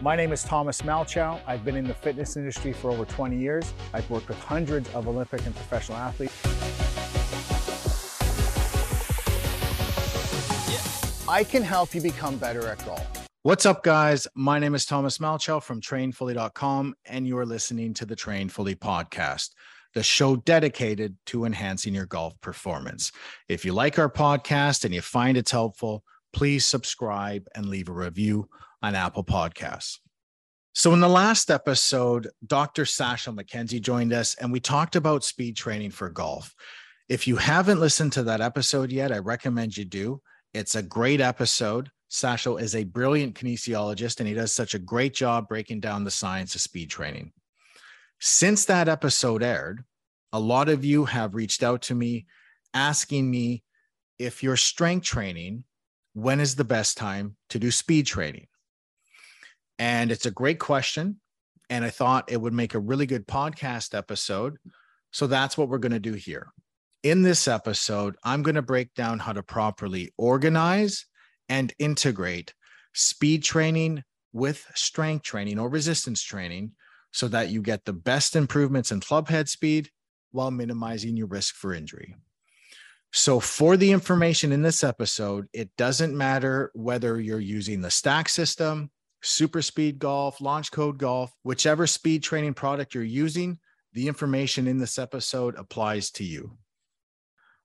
My name is Thomas Malchow. I've been in the fitness industry for over 20 years. I've worked with hundreds of Olympic and professional athletes. I can help you become better at golf. What's up, guys? My name is Thomas Malchow from trainfully.com, and you are listening to the Train Fully podcast, the show dedicated to enhancing your golf performance. If you like our podcast and you find it's helpful, please subscribe and leave a review on Apple Podcasts. So, in the last episode, Dr. Sasho MacKenzie joined us and we talked about speed training for golf. If you haven't listened to that episode yet, I recommend you do. It's a great episode. Sasho is a brilliant kinesiologist and he does such a great job breaking down the science of speed training. Since that episode aired, a lot of you have reached out to me asking me if you're strength training, when is the best time to do speed training? And it's a great question. And I thought it would make a really good podcast episode. So that's what we're going to do here. In this episode, I'm going to break down how to properly organize and integrate speed training with strength training or resistance training so that you get the best improvements in club head speed while minimizing your risk for injury. So, for the information in this episode, it doesn't matter whether you're using the stack system, super speed golf, launch code golf, whichever speed training product you're using, the information in this episode applies to you.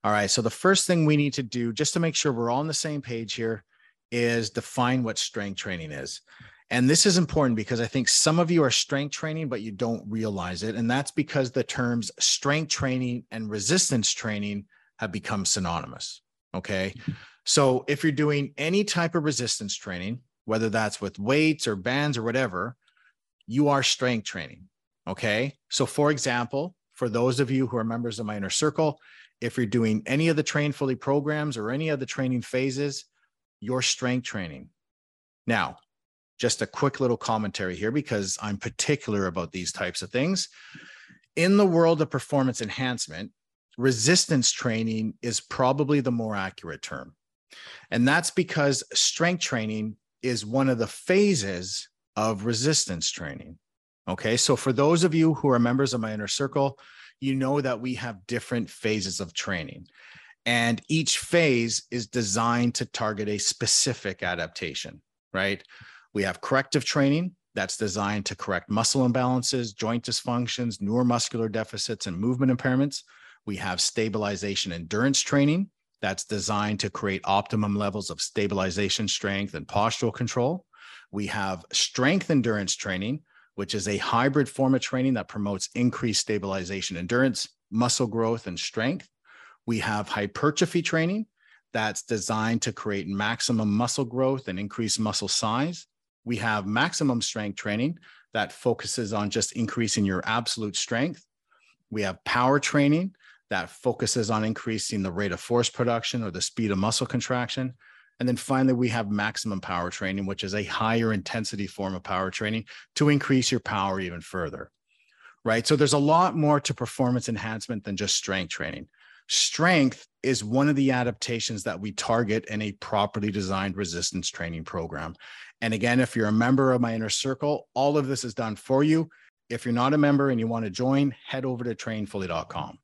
All right. So the first thing we need to do, just to make sure we're all on the same page here, is define what strength training is. And this is important because I think some of you are strength training, but you don't realize it. And that's because the terms strength training and resistance training have become synonymous. Okay. So if you're doing any type of resistance training, whether that's with weights or bands or whatever, you are strength training. Okay. So, for example, for those of you who are members of my inner circle, if you're doing any of the train fully programs or any of the training phases, you're strength training. Now, just a quick little commentary here because I'm particular about these types of things. In the world of performance enhancement, resistance training is probably the more accurate term. And that's because strength training is one of the phases of resistance training. Okay. So, for those of you who are members of my inner circle, you know that we have different phases of training. And each phase is designed to target a specific adaptation, right? We have corrective training that's designed to correct muscle imbalances, joint dysfunctions, neuromuscular deficits, and movement impairments. We have stabilization endurance training that's designed to create optimum levels of stabilization strength and postural control. We have strength endurance training, which is a hybrid form of training that promotes increased stabilization endurance, muscle growth, and strength. We have hypertrophy training that's designed to create maximum muscle growth and increase muscle size. We have maximum strength training that focuses on just increasing your absolute strength. We have power training that focuses on increasing the rate of force production or the speed of muscle contraction. And then finally, we have maximum power training, which is a higher intensity form of power training to increase your power even further. Right. So there's a lot more to performance enhancement than just strength training. Strength is one of the adaptations that we target in a properly designed resistance training program. And again, if you're a member of my inner circle, all of this is done for you. If you're not a member and you want to join, head over to trainfully.com.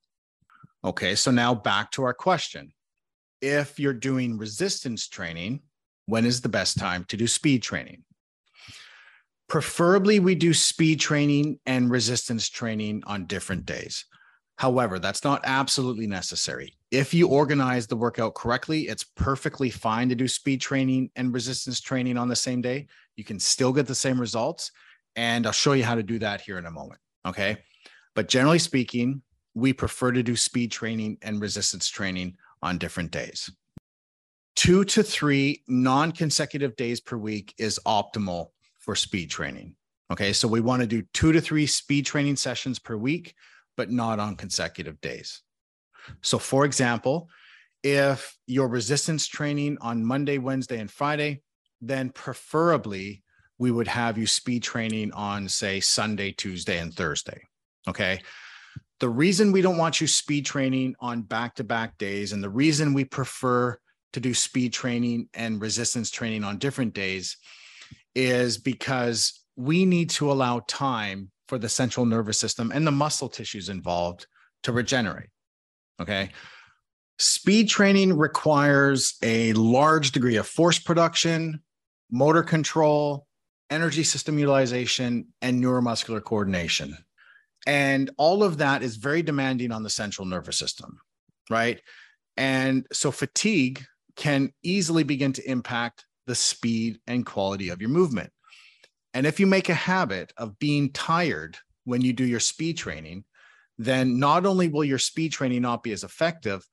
Okay, so now back to our question. If you're doing resistance training, when is the best time to do speed training? Preferably, we do speed training and resistance training on different days. However, that's not absolutely necessary. If you organize the workout correctly, it's perfectly fine to do speed training and resistance training on the same day. You can still get the same results. And I'll show you how to do that here in a moment. Okay. But generally speaking, we prefer to do speed training and resistance training on different days. Two to three non consecutive days per week is optimal for speed training. Okay, so we want to do two to three speed training sessions per week, but not on consecutive days. So, for example, if your resistance training on Monday, Wednesday, and Friday, then preferably we would have you speed training on, say, Sunday, Tuesday, and Thursday. Okay. The reason we don't want you speed training on back to back days, and the reason we prefer to do speed training and resistance training on different days is because we need to allow time for the central nervous system and the muscle tissues involved to regenerate. Okay. Speed training requires a large degree of force production, motor control, energy system utilization, and neuromuscular coordination. And all of that is very demanding on the central nervous system, right? And so fatigue can easily begin to impact the speed and quality of your movement. And if you make a habit of being tired when you do your speed training, then not only will your speed training not be as effective,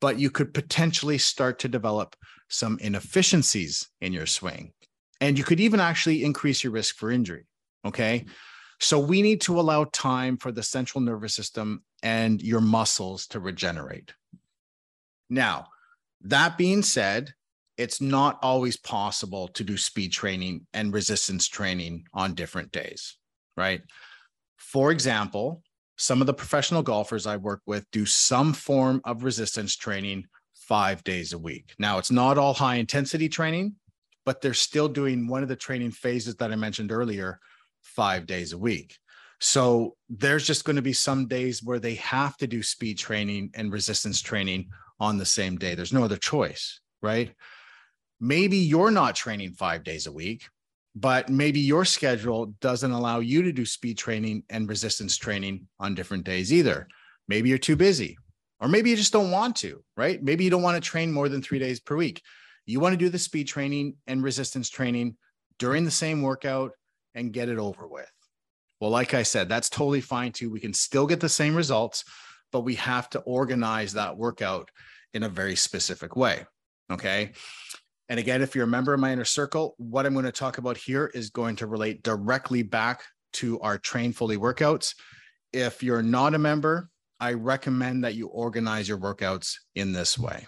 but you could potentially start to develop some inefficiencies in your swing. And you could even actually increase your risk for injury. Okay. So we need to allow time for the central nervous system and your muscles to regenerate. Now, that being said, it's not always possible to do speed training and resistance training on different days, right? For example, some of the professional golfers I work with do some form of resistance training five days a week. Now, it's not all high intensity training, but they're still doing one of the training phases that I mentioned earlier five days a week. So there's just going to be some days where they have to do speed training and resistance training on the same day. There's no other choice, right? maybe you're not training five days a week, but maybe your schedule doesn't allow you to do speed training and resistance training on different days either. Maybe you're too busy, or maybe you just don't want to, right? Maybe you don't want to train more than three days per week. You want to do the speed training and resistance training during the same workout and get it over with. Well, like I said, that's totally fine too. We can still get the same results, but we have to organize that workout in a very specific way. Okay. And again, if you're a member of my inner circle, what I'm going to talk about here is going to relate directly back to our Train Fully workouts. If you're not a member, I recommend that you organize your workouts in this way.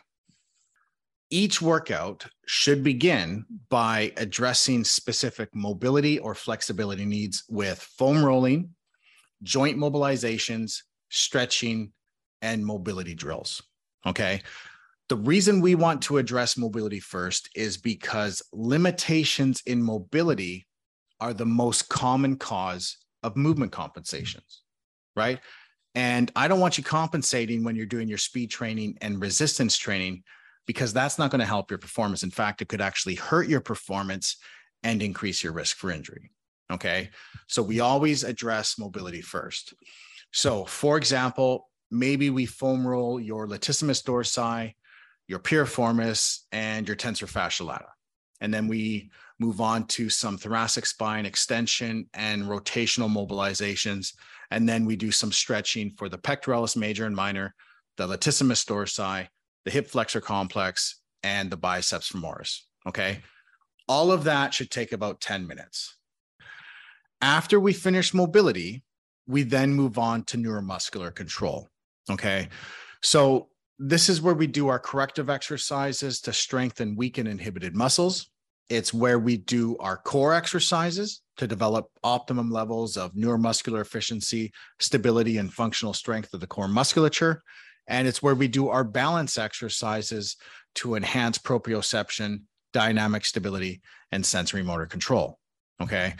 Each workout should begin by addressing specific mobility or flexibility needs with foam rolling, joint mobilizations, stretching, and mobility drills. Okay. The reason we want to address mobility first is because limitations in mobility are the most common cause of movement compensations, right? And I don't want you compensating when you're doing your speed training and resistance training because that's not going to help your performance. In fact, it could actually hurt your performance and increase your risk for injury. Okay. So we always address mobility first. So, for example, maybe we foam roll your latissimus dorsi your piriformis, and your tensor fascia lata. And then we move on to some thoracic spine extension and rotational mobilizations. And then we do some stretching for the pectoralis major and minor, the latissimus dorsi, the hip flexor complex, and the biceps femoris. Okay. All of that should take about 10 minutes. After we finish mobility, we then move on to neuromuscular control. Okay. So this is where we do our corrective exercises to strengthen weaken inhibited muscles. It's where we do our core exercises to develop optimum levels of neuromuscular efficiency, stability, and functional strength of the core musculature. And it's where we do our balance exercises to enhance proprioception, dynamic stability, and sensory motor control. Okay.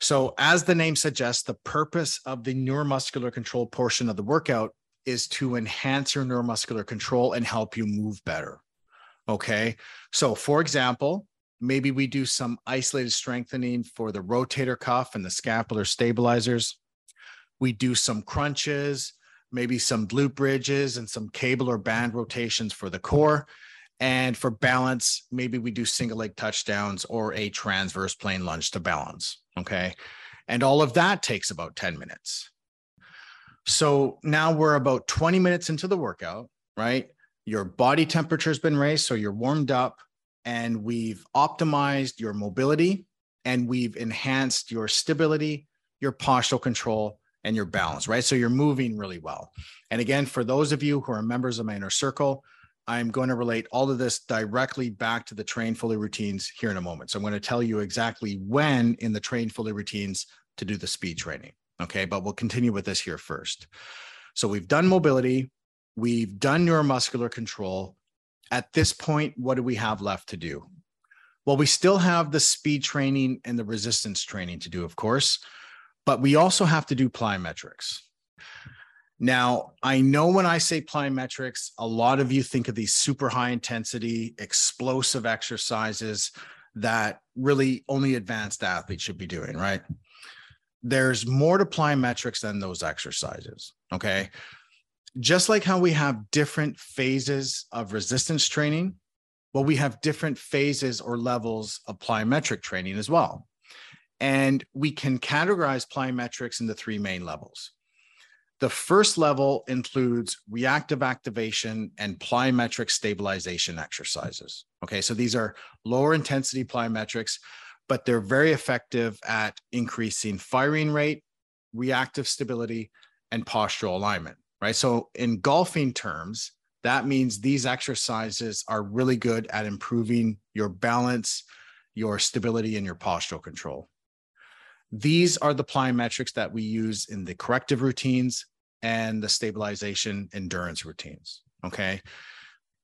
So, as the name suggests, the purpose of the neuromuscular control portion of the workout is to enhance your neuromuscular control and help you move better. Okay. So, for example, maybe we do some isolated strengthening for the rotator cuff and the scapular stabilizers. We do some crunches, maybe some glute bridges and some cable or band rotations for the core. And for balance, maybe we do single leg touchdowns or a transverse plane lunge to balance. Okay. And all of that takes about 10 minutes. So now we're about 20 minutes into the workout, right? Your body temperature has been raised, so you're warmed up, and we've optimized your mobility and we've enhanced your stability, your postural control, and your balance, right? So you're moving really well. And again, for those of you who are members of my inner circle, I'm going to relate all of this directly back to the train fully routines here in a moment. So I'm going to tell you exactly when in the train fully routines to do the speed training. Okay, but we'll continue with this here first. So we've done mobility, we've done neuromuscular control. At this point, what do we have left to do? Well, we still have the speed training and the resistance training to do, of course, but we also have to do plyometrics. Now, I know when I say plyometrics, a lot of you think of these super high intensity, explosive exercises that really only advanced athletes should be doing, right? There's more to plyometrics than those exercises. Okay. Just like how we have different phases of resistance training, well, we have different phases or levels of plyometric training as well. And we can categorize plyometrics into three main levels. The first level includes reactive activation and plyometric stabilization exercises. Okay, so these are lower intensity plyometrics, but they're very effective at increasing firing rate, reactive stability, and postural alignment, right? So, in golfing terms, that means these exercises are really good at improving your balance, your stability, and your postural control. These are the plyometrics that we use in the corrective routines and the stabilization endurance routines. Okay.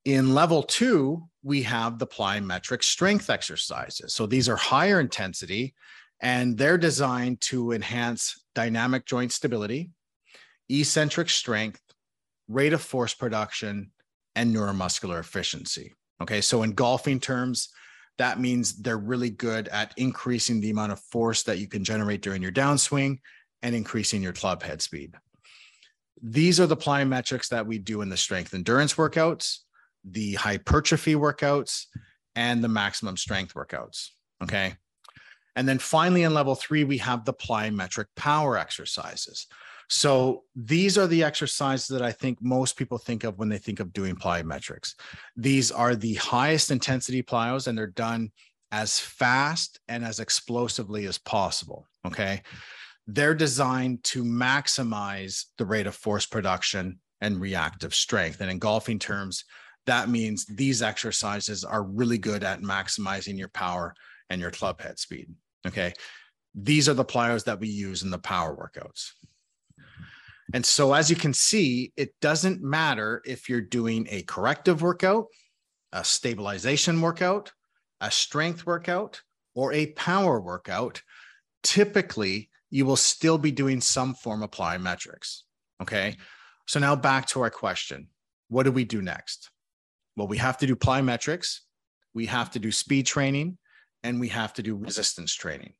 In level two, we have the plyometric strength exercises. So these are higher intensity and they're designed to enhance dynamic joint stability, eccentric strength, rate of force production, and neuromuscular efficiency. Okay. So in golfing terms, that means they're really good at increasing the amount of force that you can generate during your downswing and increasing your club head speed. These are the plyometrics that we do in the strength endurance workouts, the hypertrophy workouts, and the maximum strength workouts. Okay. And then finally, in level three, we have the plyometric power exercises. So these are the exercises that I think most people think of when they think of doing plyometrics. These are the highest intensity plyos, and they're done as fast and as explosively as possible. Okay. They're designed to maximize the rate of force production and reactive strength. And in golfing terms, that means these exercises are really good at maximizing your power and your club head speed. Okay. These are the plyos that we use in the power workouts. And so, as you can see, it doesn't matter if you're doing a corrective workout, a stabilization workout, a strength workout, or a power workout. Typically, you will still be doing some form of plyometrics. Okay. So, now back to our question what do we do next? Well, we have to do plyometrics, we have to do speed training, and we have to do resistance training.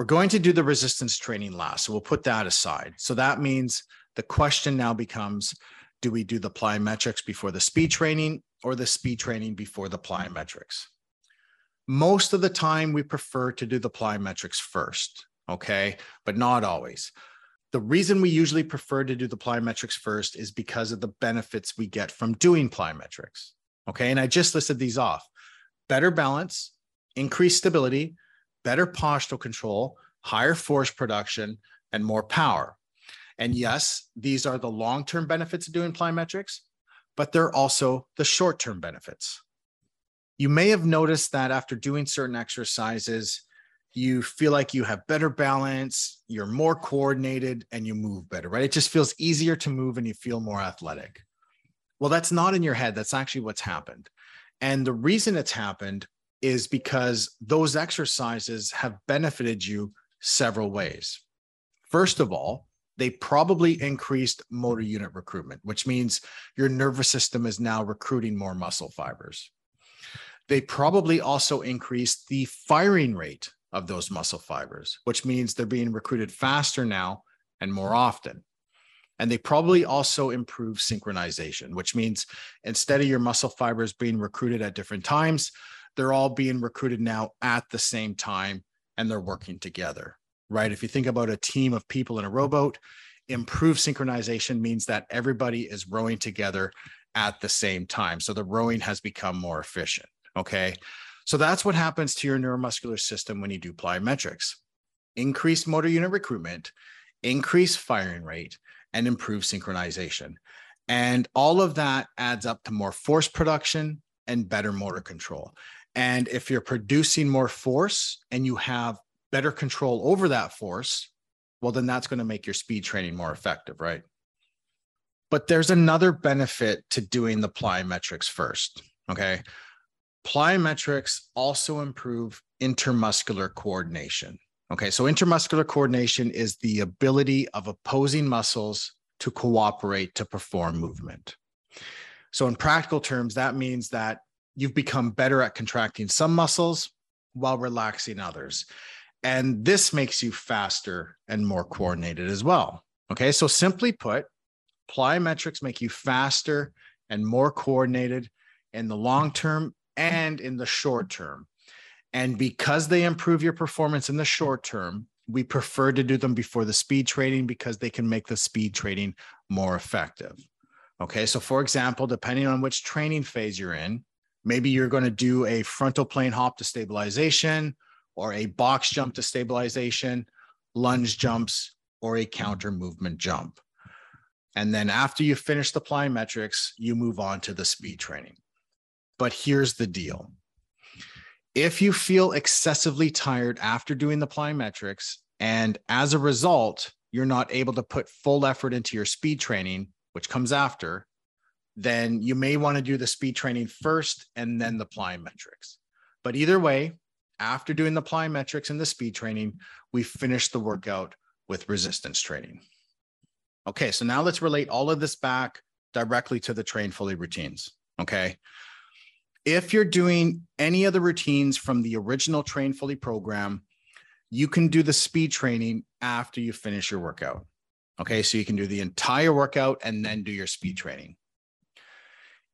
We're going to do the resistance training last. So we'll put that aside. So that means the question now becomes do we do the plyometrics before the speed training or the speed training before the plyometrics? Most of the time, we prefer to do the plyometrics first, okay, but not always. The reason we usually prefer to do the plyometrics first is because of the benefits we get from doing plyometrics. Okay. And I just listed these off better balance, increased stability, better postural control, higher force production, and more power. And yes, these are the long term benefits of doing plyometrics, but they're also the short term benefits. You may have noticed that after doing certain exercises, you feel like you have better balance, you're more coordinated, and you move better, right? It just feels easier to move and you feel more athletic. Well, that's not in your head. That's actually what's happened. And the reason it's happened is because those exercises have benefited you several ways. First of all, they probably increased motor unit recruitment, which means your nervous system is now recruiting more muscle fibers. They probably also increased the firing rate of those muscle fibers, which means they're being recruited faster now and more often. And they probably also improve synchronization, which means instead of your muscle fibers being recruited at different times, they're all being recruited now at the same time and they're working together, right? If you think about a team of people in a rowboat, improved synchronization means that everybody is rowing together at the same time. So the rowing has become more efficient. Okay. So that's what happens to your neuromuscular system when you do plyometrics increased motor unit recruitment, increased firing rate, and improved synchronization. And all of that adds up to more force production and better motor control. And if you're producing more force and you have better control over that force, well, then that's going to make your speed training more effective, right? But there's another benefit to doing the plyometrics first. Okay. plyometrics also improve intermuscular coordination. Okay, so intermuscular coordination is the ability of opposing muscles to cooperate to perform movement. So, in practical terms, that means that you've become better at contracting some muscles while relaxing others. And this makes you faster and more coordinated as well. Okay, so simply put, plyometrics make you faster and more coordinated in the long term and in the short term. And because they improve your performance in the short term, we prefer to do them before the speed training because they can make the speed training more effective. Okay, so for example, depending on which training phase you're in, maybe you're going to do a frontal plane hop to stabilization or a box jump to stabilization, lunge jumps, or a counter movement jump. And then after you finish the plyometrics, you move on to the speed training. But here's the deal if you feel excessively tired after doing the plyometrics, and as a result, you're not able to put full effort into your speed training, which comes after, then you may want to do the speed training first and then the plyometrics. But either way, after doing the plyometrics and the speed training, we finish the workout with resistance training. Okay, so now let's relate all of this back directly to the train fully routines. Okay. If you're doing any of the routines from the original Train Fully program, you can do the speed training after you finish your workout. Okay, so you can do the entire workout and then do your speed training.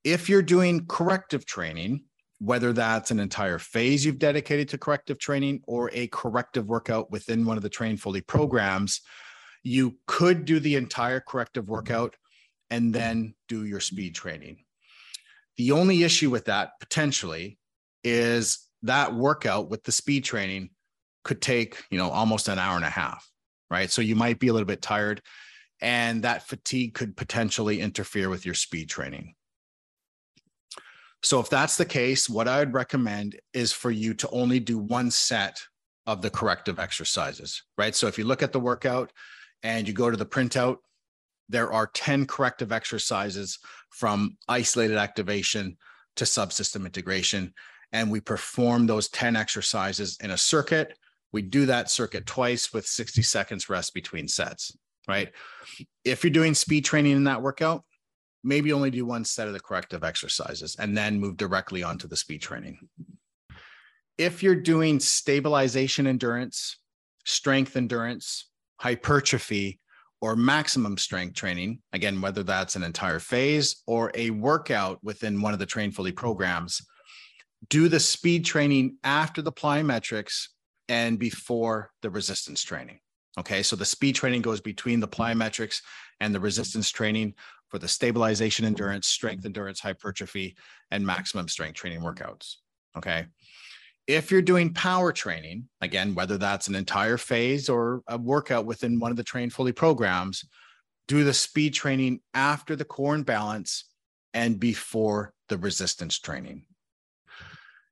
If you're doing corrective training, whether that's an entire phase you've dedicated to corrective training or a corrective workout within one of the Train Fully programs, you could do the entire corrective workout and then do your speed training. The only issue with that potentially is that workout with the speed training could take, you know, almost an hour and a half, right? So you might be a little bit tired and that fatigue could potentially interfere with your speed training. So if that's the case, what I would recommend is for you to only do one set of the corrective exercises, right? So if you look at the workout and you go to the printout, there are 10 corrective exercises from isolated activation to subsystem integration. And we perform those 10 exercises in a circuit. We do that circuit twice with 60 seconds rest between sets, right? If you're doing speed training in that workout, maybe only do one set of the corrective exercises and then move directly onto the speed training. If you're doing stabilization endurance, strength endurance, hypertrophy, or maximum strength training, again, whether that's an entire phase or a workout within one of the Train Fully programs, do the speed training after the plyometrics and before the resistance training. Okay, so the speed training goes between the plyometrics and the resistance training for the stabilization mm-hmm. endurance, strength endurance, hypertrophy, and maximum strength training workouts. Okay. If you're doing power training, again, whether that's an entire phase or a workout within one of the Train Fully programs, do the speed training after the core and balance and before the resistance training.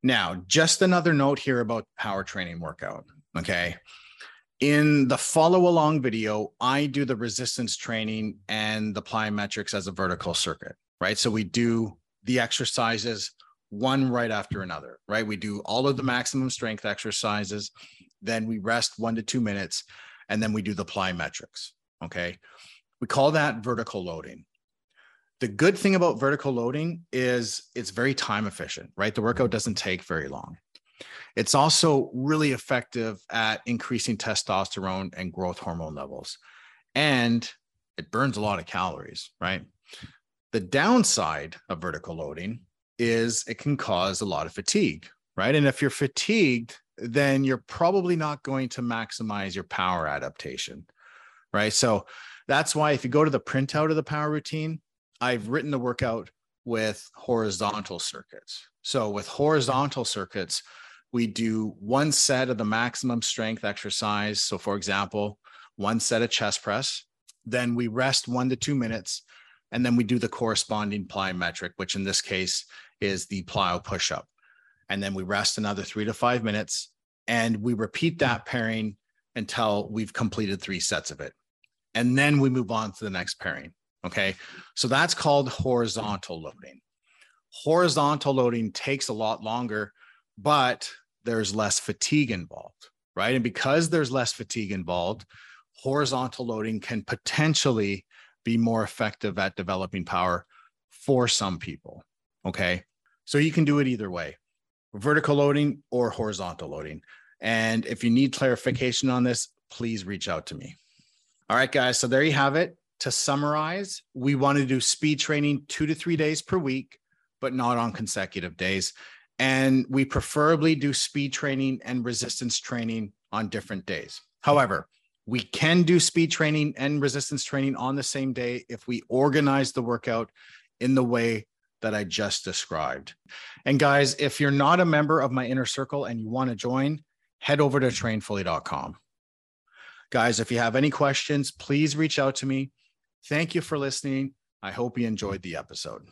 Now, just another note here about power training workout. Okay. In the follow along video, I do the resistance training and the plyometrics as a vertical circuit, right? So we do the exercises one right after another, right? We do all of the maximum strength exercises, then we rest one to two minutes, and then we do the plyometrics. Okay. We call that vertical loading. The good thing about vertical loading is it's very time efficient, right? The workout doesn't take very long. It's also really effective at increasing testosterone and growth hormone levels. And it burns a lot of calories, right? The downside of vertical loading is it can cause a lot of fatigue, right? And if you're fatigued, then you're probably not going to maximize your power adaptation, right? So that's why if you go to the printout of the power routine, I've written the workout with horizontal circuits. So with horizontal circuits, we do one set of the maximum strength exercise. So, for example, one set of chest press, then we rest one to two minutes, and then we do the corresponding plyometric, which in this case is the plyo push up. And then we rest another three to five minutes, and we repeat that pairing until we've completed three sets of it. And then we move on to the next pairing. Okay. So that's called horizontal loading. Horizontal loading takes a lot longer, but there's less fatigue involved, right? And because there's less fatigue involved, horizontal loading can potentially be more effective at developing power for some people. Okay. So you can do it either way vertical loading or horizontal loading. And if you need clarification on this, please reach out to me. All right, guys. So there you have it. To summarize, we want to do speed training two to three days per week, but not on consecutive days. And we preferably do speed training and resistance training on different days. However, we can do speed training and resistance training on the same day if we organize the workout in the way that I just described. And guys, if you're not a member of my inner circle and you want to join, head over to trainfully.com. Guys, if you have any questions, please reach out to me. Thank you for listening. I hope you enjoyed the episode.